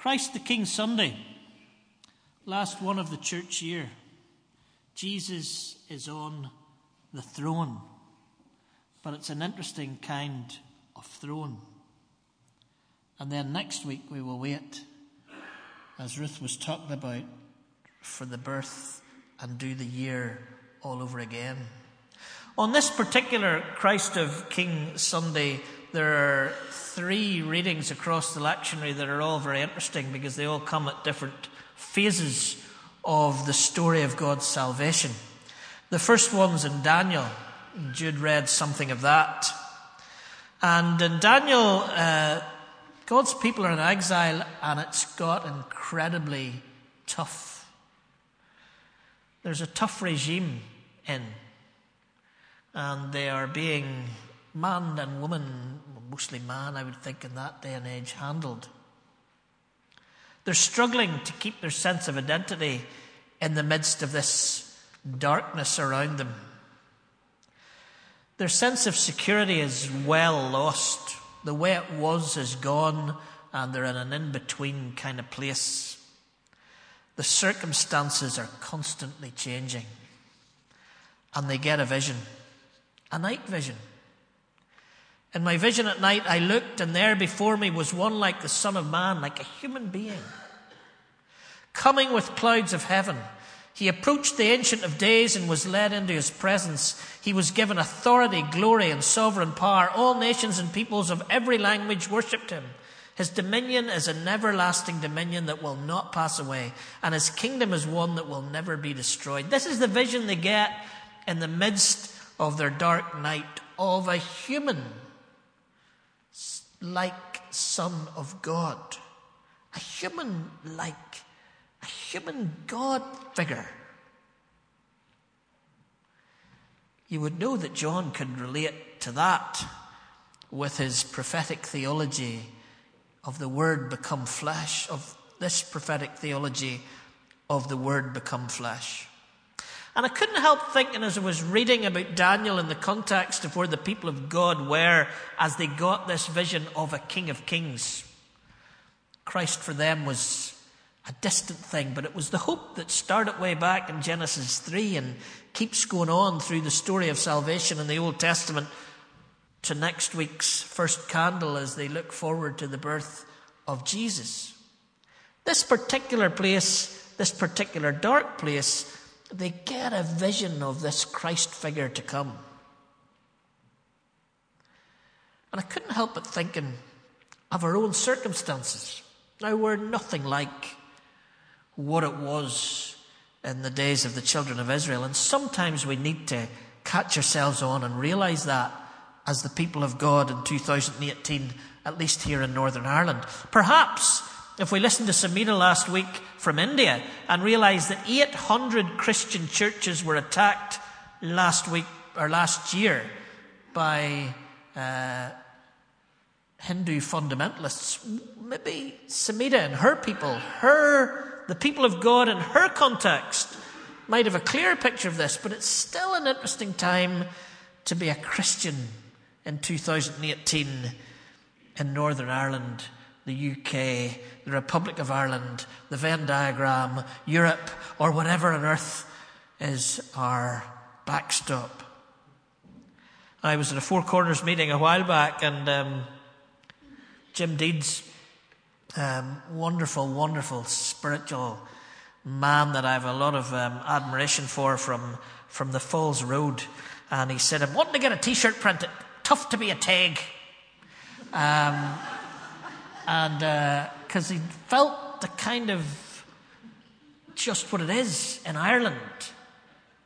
Christ the King Sunday, last one of the church year. Jesus is on the throne, but it's an interesting kind of throne. And then next week we will wait, as Ruth was talking about, for the birth and do the year all over again. On this particular Christ of King Sunday, there are three readings across the lectionary that are all very interesting because they all come at different phases of the story of God's salvation. The first one's in Daniel. Jude read something of that. And in Daniel, uh, God's people are in exile and it's got incredibly tough. There's a tough regime in, and they are being man and woman, mostly man, I would think, in that day and age, handled. They're struggling to keep their sense of identity in the midst of this darkness around them. Their sense of security is well lost. The way it was is gone, and they're in an in between kind of place. The circumstances are constantly changing, and they get a vision, a night vision. In my vision at night, I looked, and there before me was one like the Son of Man, like a human being, coming with clouds of heaven. He approached the Ancient of Days and was led into his presence. He was given authority, glory, and sovereign power. All nations and peoples of every language worshipped him. His dominion is an everlasting dominion that will not pass away, and his kingdom is one that will never be destroyed. This is the vision they get in the midst of their dark night of a human like Son of God, a human like, a human God figure. You would know that John could relate to that with his prophetic theology of the Word become flesh, of this prophetic theology of the Word become flesh. And I couldn't help thinking as I was reading about Daniel in the context of where the people of God were as they got this vision of a King of Kings. Christ for them was a distant thing, but it was the hope that started way back in Genesis 3 and keeps going on through the story of salvation in the Old Testament to next week's first candle as they look forward to the birth of Jesus. This particular place, this particular dark place, they get a vision of this Christ figure to come. And I couldn't help but thinking of our own circumstances. Now, we're nothing like what it was in the days of the children of Israel. And sometimes we need to catch ourselves on and realize that as the people of God in 2018, at least here in Northern Ireland. Perhaps if we listened to Samita last week from India and realized that 800 Christian churches were attacked last week or last year by uh, Hindu fundamentalists, maybe Samita and her people, her, the people of God in her context, might have a clearer picture of this, but it's still an interesting time to be a Christian in 2018 in Northern Ireland the UK, the Republic of Ireland, the Venn diagram, Europe, or whatever on earth is our backstop. I was at a Four Corners meeting a while back, and um, Jim Deeds, um, wonderful, wonderful spiritual man that I have a lot of um, admiration for from, from the Falls Road. And he said, I'm wanting to get a t shirt printed. Tough to be a Taig. And because uh, he felt the kind of just what it is in Ireland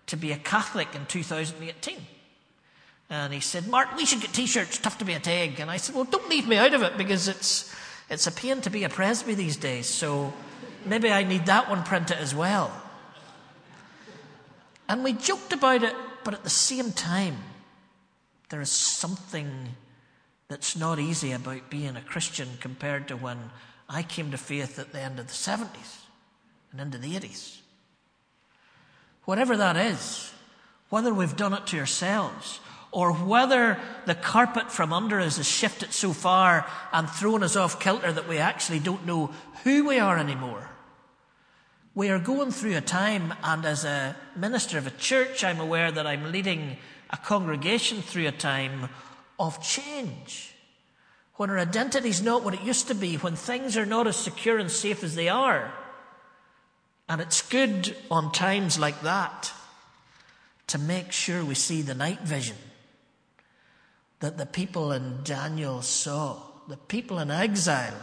to be a Catholic in 2018. And he said, Mark, we should get t shirts, tough to be a Taig. And I said, Well, don't leave me out of it because it's, it's a pain to be a presby these days. So maybe I need that one printed as well. And we joked about it, but at the same time, there is something that's not easy about being a Christian compared to when I came to faith at the end of the 70s and into the 80s. Whatever that is, whether we've done it to ourselves or whether the carpet from under us has shifted so far and thrown us off kilter that we actually don't know who we are anymore. We are going through a time, and as a minister of a church, I'm aware that I'm leading a congregation through a time of change. When our identity is not what it used to be, when things are not as secure and safe as they are. And it's good on times like that to make sure we see the night vision that the people in Daniel saw. The people in exile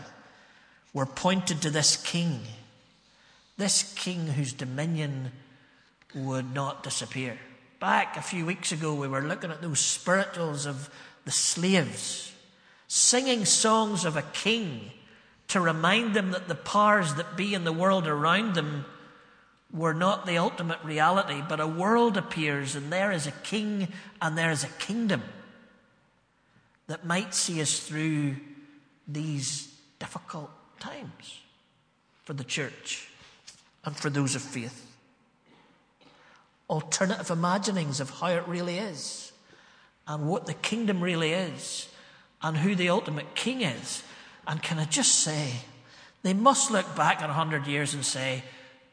were pointed to this king, this king whose dominion would not disappear. Back a few weeks ago, we were looking at those spirituals of the slaves, singing songs of a king to remind them that the powers that be in the world around them were not the ultimate reality, but a world appears and there is a king and there is a kingdom that might see us through these difficult times for the church and for those of faith. Alternative imaginings of how it really is and what the kingdom really is and who the ultimate king is. And can I just say, they must look back in 100 years and say,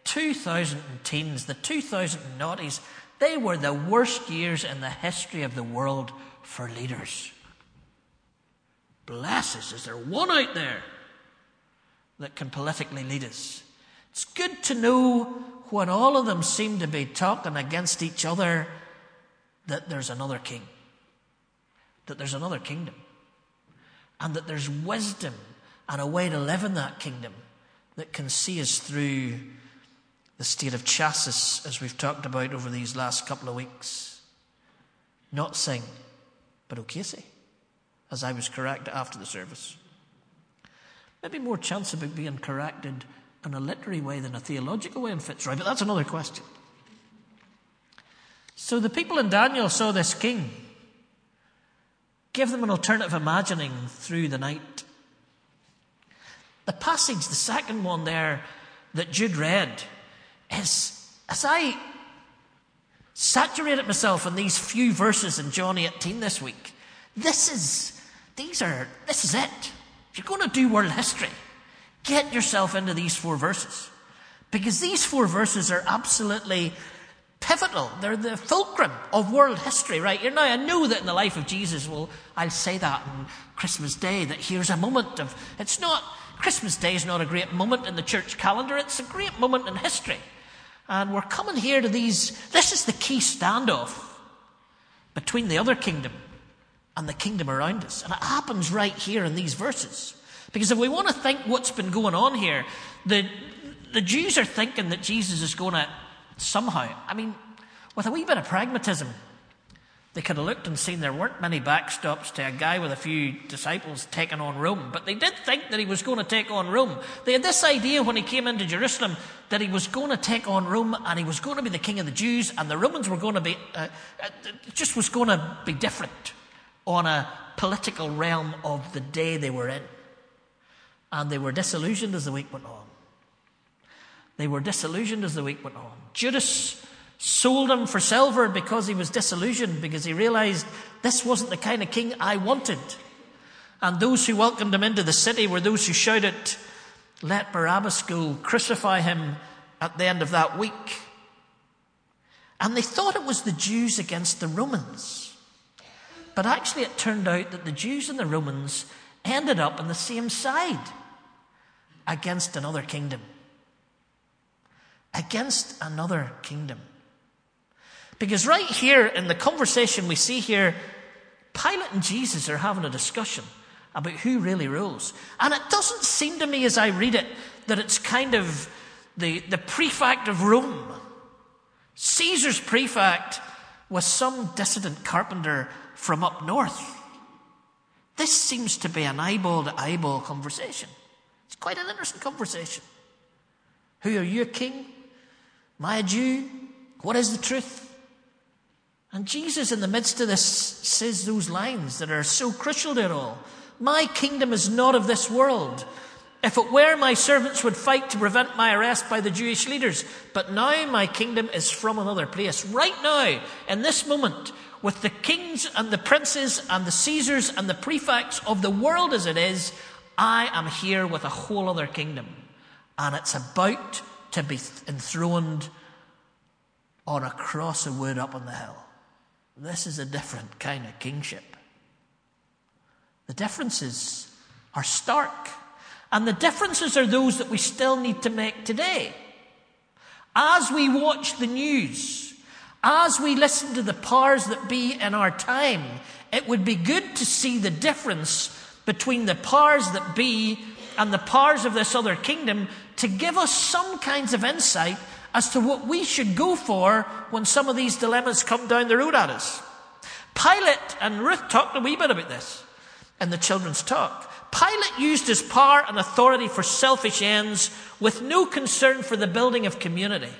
2000 teens, the 2000 noughties, they were the worst years in the history of the world for leaders. Bless us, is there one out there that can politically lead us? It's good to know when all of them seem to be talking against each other that there's another king, that there's another kingdom, and that there's wisdom and a way to live in that kingdom that can see us through the state of chassis as we've talked about over these last couple of weeks. Not Synge, but O'Casey as I was corrected after the service. Maybe more chance of being corrected in a literary way than a theological way in Fitzroy, but that's another question. So the people in Daniel saw this king. Give them an alternative imagining through the night. The passage, the second one there that Jude read, is as I saturated myself in these few verses in John 18 this week, this is these are, this is it. If you're going to do world history, get yourself into these four verses. Because these four verses are absolutely pivotal. They're the fulcrum of world history, right? You know, I know that in the life of Jesus, well, I'll say that on Christmas Day, that here's a moment of, it's not, Christmas Day is not a great moment in the church calendar, it's a great moment in history. And we're coming here to these, this is the key standoff between the other kingdom and the kingdom around us. And it happens right here in these verses. Because if we want to think what's been going on here, the, the Jews are thinking that Jesus is going to somehow, I mean, with a wee bit of pragmatism, they could have looked and seen there weren't many backstops to a guy with a few disciples taking on Rome, but they did think that he was going to take on Rome. They had this idea when he came into Jerusalem that he was going to take on Rome and he was going to be the king of the Jews and the Romans were going to be, uh, uh it just was going to be different on a political realm of the day they were in. And they were disillusioned as the week went on. They were disillusioned as the week went on. Judas sold him for silver because he was disillusioned, because he realized this wasn't the kind of king I wanted. And those who welcomed him into the city were those who shouted, Let Barabbas go, crucify him at the end of that week. And they thought it was the Jews against the Romans. But actually, it turned out that the Jews and the Romans ended up on the same side against another kingdom. Against another kingdom. Because right here in the conversation we see here, Pilate and Jesus are having a discussion about who really rules. And it doesn't seem to me as I read it that it's kind of the, the prefect of Rome. Caesar's prefect was some dissident carpenter from up north. This seems to be an eyeball to eyeball conversation. It's quite an interesting conversation. Who are you, king? Am I a Jew? What is the truth? And Jesus, in the midst of this, says those lines that are so crucial to it all. My kingdom is not of this world. If it were, my servants would fight to prevent my arrest by the Jewish leaders. But now my kingdom is from another place. Right now, in this moment, with the kings and the princes and the Caesars and the prefects of the world as it is, I am here with a whole other kingdom. And it's about to be enthroned on a cross of wood up on the hill. This is a different kind of kingship. The differences are stark. And the differences are those that we still need to make today. As we watch the news, as we listen to the powers that be in our time, it would be good to see the difference between the powers that be and the powers of this other kingdom to give us some kinds of insight as to what we should go for when some of these dilemmas come down the road at us. Pilate and Ruth talked a wee bit about this in the children's talk. Pilate used his power and authority for selfish ends with no concern for the building of community.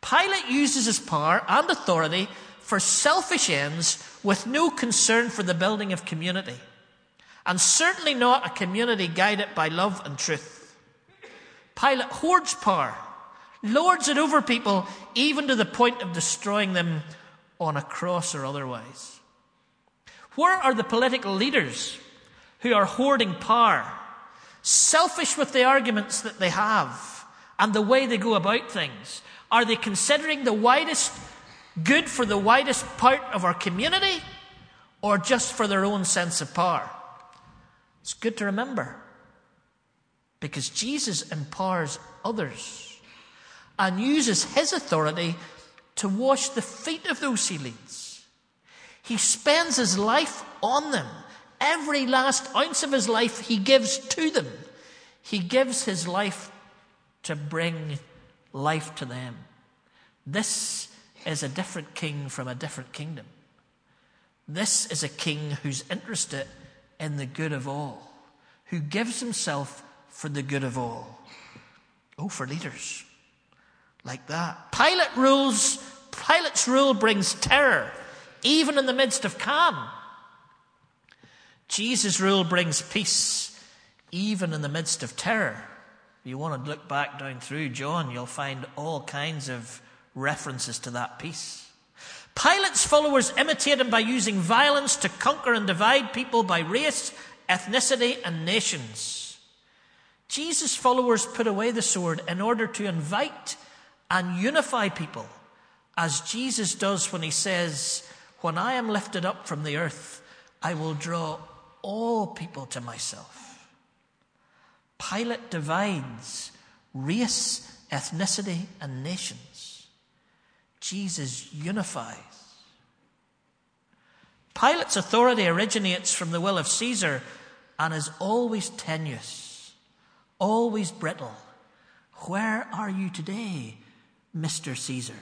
Pilate uses his power and authority for selfish ends with no concern for the building of community. And certainly not a community guided by love and truth. Pilate hoards power, lords it over people, even to the point of destroying them on a cross or otherwise. Where are the political leaders who are hoarding power, selfish with the arguments that they have and the way they go about things? Are they considering the widest good for the widest part of our community or just for their own sense of power? It's good to remember because Jesus empowers others and uses his authority to wash the feet of those he leads. He spends his life on them Every last ounce of his life he gives to them. He gives his life to bring life to them. This is a different king from a different kingdom. This is a king who's interested in the good of all, who gives himself for the good of all. Oh, for leaders like that. Pilate rules, Pilate's rule brings terror, even in the midst of calm. Jesus' rule brings peace even in the midst of terror. If you want to look back down through John, you'll find all kinds of references to that peace. Pilate's followers imitate him by using violence to conquer and divide people by race, ethnicity, and nations. Jesus' followers put away the sword in order to invite and unify people, as Jesus does when he says, When I am lifted up from the earth, I will draw all people to myself. Pilate divides race, ethnicity, and nations. Jesus unifies. Pilate's authority originates from the will of Caesar and is always tenuous, always brittle. Where are you today, Mr. Caesar?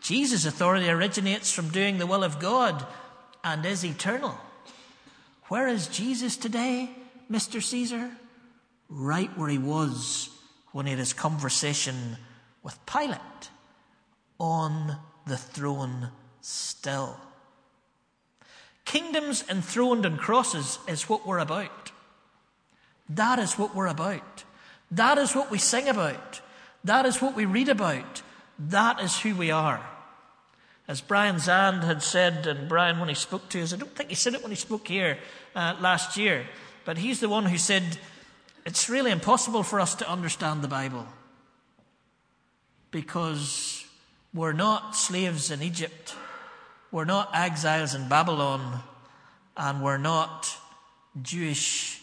Jesus' authority originates from doing the will of God and is eternal. Where is Jesus today, Mr. Caesar? Right where he was when he had his conversation with Pilate on the throne still. Kingdoms enthroned on crosses is what we're about. That is what we're about. That is what we sing about. That is what we read about. That is who we are. As Brian Zahnd had said, and Brian, when he spoke to us, I don't think he said it when he spoke here uh, last year, but he's the one who said, It's really impossible for us to understand the Bible because we're not slaves in Egypt, we're not exiles in Babylon, and we're not Jewish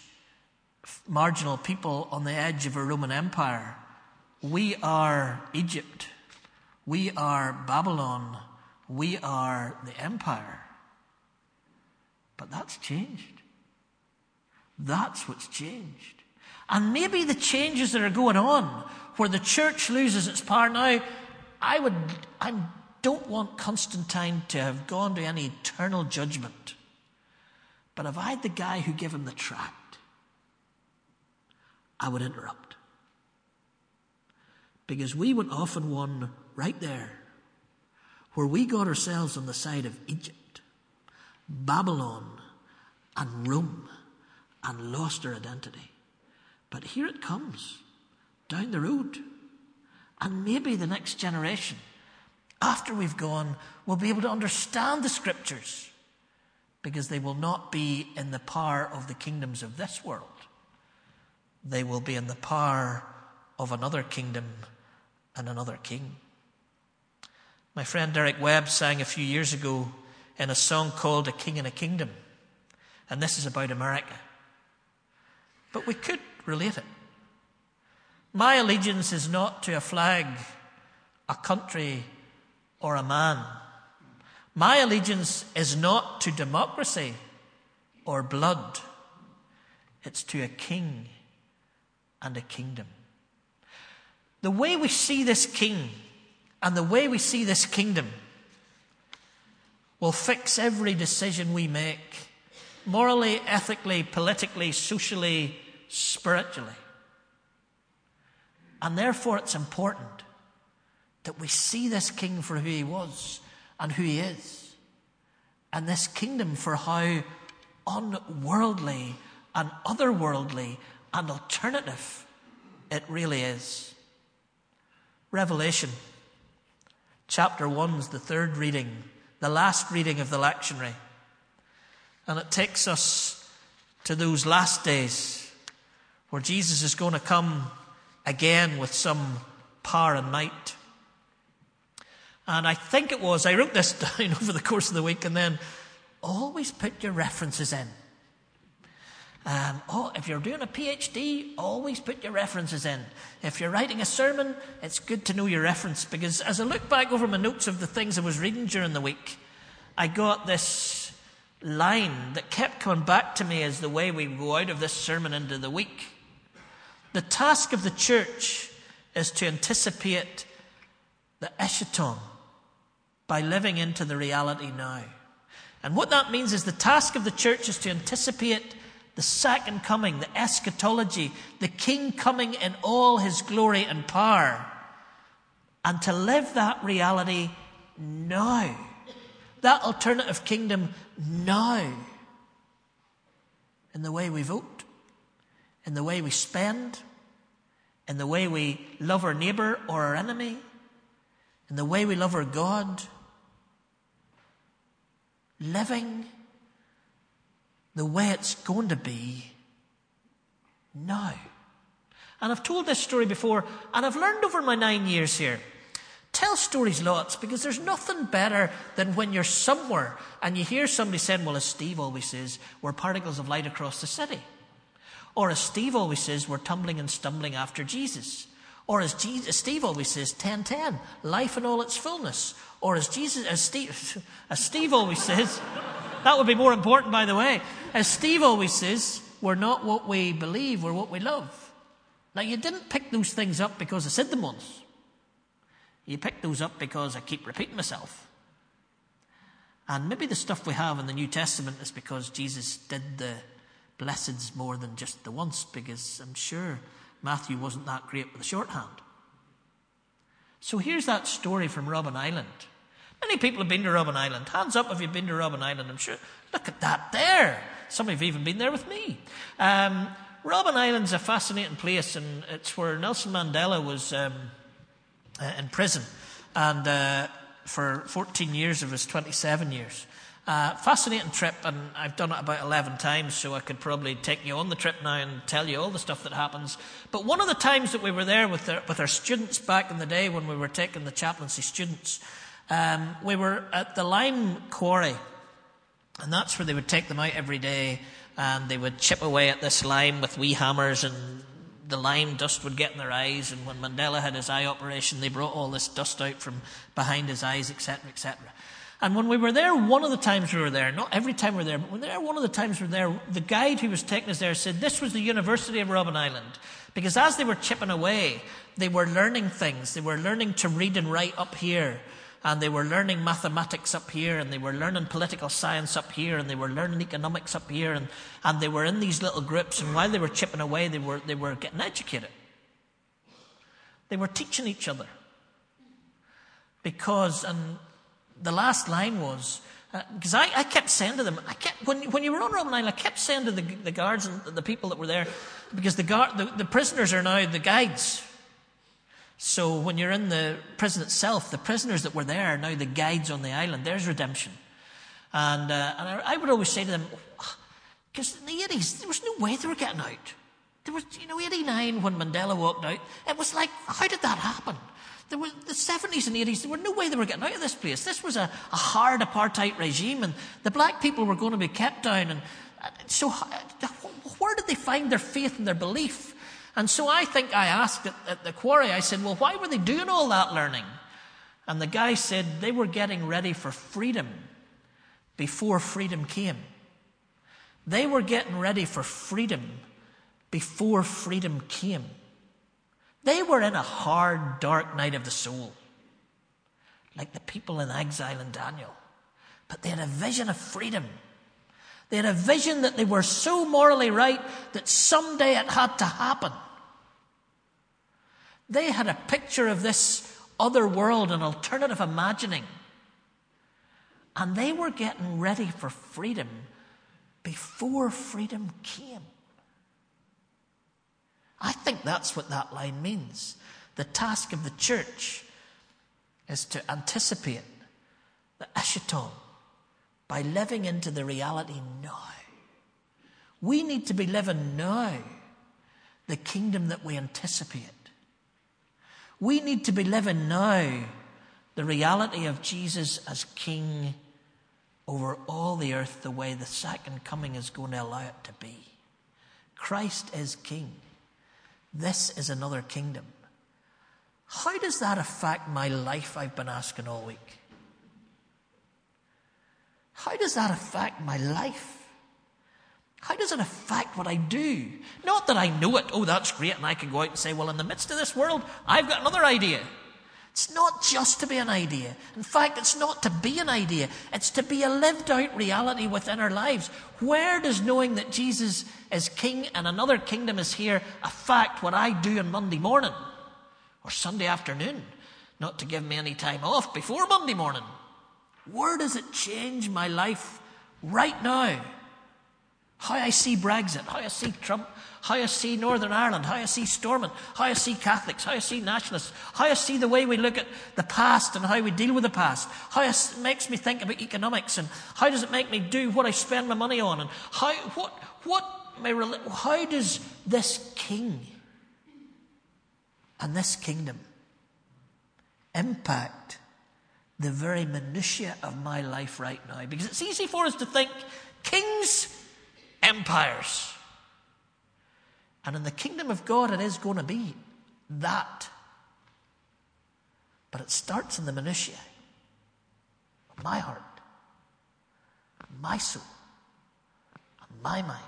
marginal people on the edge of a Roman Empire. We are Egypt. We are Babylon. We are the empire. But that's changed. That's what's changed. And maybe the changes that are going on, where the church loses its power now, I would, I don't want Constantine to have gone to any eternal judgment. But if I had the guy who gave him the tract, I would interrupt. Because we went off and won right there where we got ourselves on the side of Egypt, Babylon, and Rome, and lost our identity. But here it comes, down the road. And maybe the next generation, after we've gone, will be able to understand the scriptures because they will not be in the power of the kingdoms of this world. They will be in the power of another kingdom and another king. My friend Derek Webb sang a few years ago in a song called A King and a Kingdom. And this is about America. But we could relate it. My allegiance is not to a flag, a country, or a man. My allegiance is not to democracy or blood. It's to a king and a kingdom. The way we see this king and the way we see this kingdom will fix every decision we make morally, ethically, politically, socially, spiritually. And therefore, it's important that we see this king for who he was and who he is, and this kingdom for how unworldly and otherworldly and alternative it really is. Revelation chapter 1 is the third reading, the last reading of the lectionary. And it takes us to those last days where Jesus is going to come again with some power and might. And I think it was, I wrote this down over the course of the week, and then always put your references in. Um, oh, if you're doing a PhD, always put your references in. If you're writing a sermon, it's good to know your reference because as I look back over my notes of the things I was reading during the week, I got this line that kept coming back to me as the way we go out of this sermon into the week. The task of the church is to anticipate the eschaton by living into the reality now. And what that means is the task of the church is to anticipate the second coming, the eschatology, the king coming in all his glory and power, and to live that reality now. That alternative kingdom now. In the way we vote, in the way we spend, in the way we love our neighbour or our enemy, in the way we love our God. Living the way it's going to be now. And I've told this story before, and I've learned over my nine years here. Tell stories lots because there's nothing better than when you're somewhere and you hear somebody saying, Well, as Steve always says, we're particles of light across the city. Or as Steve always says, we're tumbling and stumbling after Jesus. Or as, Jesus, Steve always says, 1010, life in all its fullness. Or as Jesus, as Steve, as Steve always says, that would be more important, by the way. As Steve always says, we're not what we believe, we're what we love. Now, you didn't pick those things up because I said them once. You picked those up because I keep repeating myself. And maybe the stuff we have in the New Testament is because Jesus did the blesseds more than just the once, because I'm sure Matthew wasn't that great with the shorthand. So here's that story from Robben Island. Many people have been to Robben Island. Hands up if you've been to Robben Island. I'm sure. Look at that there. Some of you have even been there with me. Um, Robben Island's a fascinating place, and it's where Nelson Mandela was um, uh, in prison, and uh, for 14 years of his 27 years. Uh, fascinating trip, and I've done it about 11 times, so I could probably take you on the trip now and tell you all the stuff that happens. But one of the times that we were there with, with our students back in the day when we were taking the chaplaincy students, um, we were at the lime quarry, and that's where they would take them out every day, and they would chip away at this lime with wee hammers, and the lime dust would get in their eyes. And when Mandela had his eye operation, they brought all this dust out from behind his eyes, etc., etc. And when we were there, one of the times we were there, not every time we were there, but when we there, one of the times we were there, the guide who was taking us there said this was the University of Robben Island. Because as they were chipping away, they were learning things. They were learning to read and write up here and they were learning mathematics up here, and they were learning political science up here, and they were learning economics up here, and, and they were in these little groups, and while they were chipping away, they were, they were getting educated. They were teaching each other. Because, and the last line was, because uh, I, I, kept saying to them, I kept, when, when you were on Robben Island, I kept saying to the, the guards and the people that were there, because the, guard, the, the prisoners are now the guides. So when you're in the prison itself, the prisoners that were there are now the guides on the island. There's redemption. And, uh, and I, I, would always say to them, because in the 80s, there was no way they were getting out. There was, you know, 89 when Mandela walked out, it was like, how did that happen? There was the 70s and 80s, there were no way they were getting out of this place. This was a, a hard apartheid regime, and the black people were going to be kept down. And uh, so, uh, where did they find their faith and their belief? And so I think I asked at, at the quarry, I said, Well, why were they doing all that learning? And the guy said they were getting ready for freedom before freedom came. They were getting ready for freedom before freedom came. They were in a hard, dark night of the soul, like the people in exile in Daniel. But they had a vision of freedom. They had a vision that they were so morally right that someday it had to happen. They had a picture of this other world, an alternative imagining. And they were getting ready for freedom before freedom came. I think that's what that line means. The task of the church is to anticipate the eschaton by living into the reality now. We need to be living now the kingdom that we anticipate. We need to be living now the reality of Jesus as King over all the earth the way the second coming is going to allow it to be. Christ is King. This is another kingdom. How does that affect my life? I've been asking all week. How does that affect my life? How does it affect what I do? Not that I know it, oh, that's great, and I can go out and say, well, in the midst of this world, I've got another idea. It's not just to be an idea. In fact, it's not to be an idea. It's to be a lived out reality within our lives. Where does knowing that Jesus is King and another kingdom is here affect what I do on Monday morning or Sunday afternoon? Not to give me any time off before Monday morning. Where does it change my life right now? How I see Brexit, how I see Trump, how I see Northern Ireland, how I see Stormont, how I see Catholics, how I see nationalists, how I see the way we look at the past and how we deal with the past, how it makes me think about economics and how does it make me do what I spend my money on and how, what, what, my, how does this king and this kingdom impact the very minutiae of my life right now? Because it's easy for us to think kings empires. And in the kingdom of God, it is going to be that. But it starts in the minutiae of my heart, my soul, and my mind,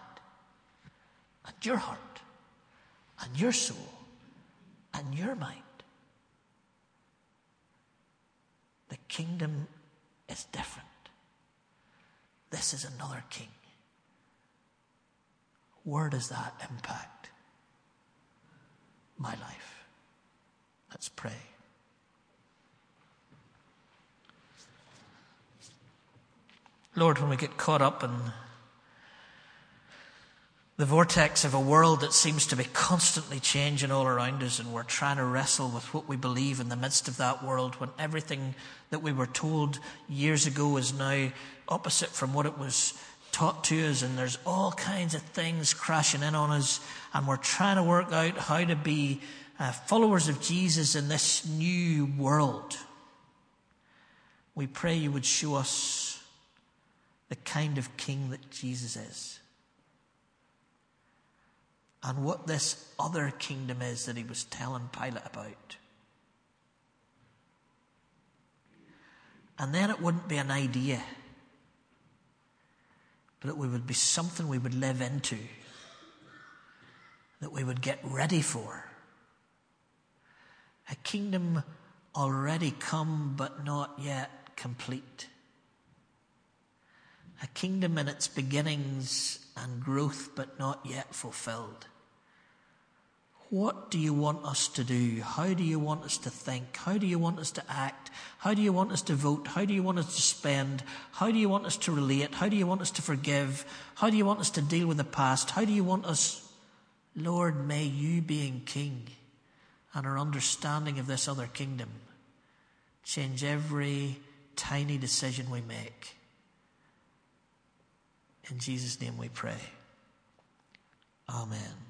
and your heart, and your soul, and your mind. The kingdom is different. This is another king. Where does that impact my life? Let's pray. Lord, when we get caught up in the vortex of a world that seems to be constantly changing all around us, and we're trying to wrestle with what we believe in the midst of that world, when everything that we were told years ago is now opposite from what it was taught to us, and there's all kinds of things crashing in on us, and we're trying to work out how to be uh, followers of Jesus in this new world. We pray you would show us the kind of king that Jesus is. And what this other kingdom is that he was telling Pilate about. And then it wouldn't be an idea but it would be something we would live into, that we would get ready for. A kingdom already come but not yet complete. A kingdom in its beginnings and growth but not yet fulfilled. What do you want us to do? How do you want us to think? How do you want us to act? How do you want us to vote? How do you want us to spend? How do you want us to relate? How do you want us to forgive? How do you want us to deal with the past? How do you want us, Lord, may you being King and our understanding of this other kingdom change every tiny decision we make. In Jesus' name we pray. Amen.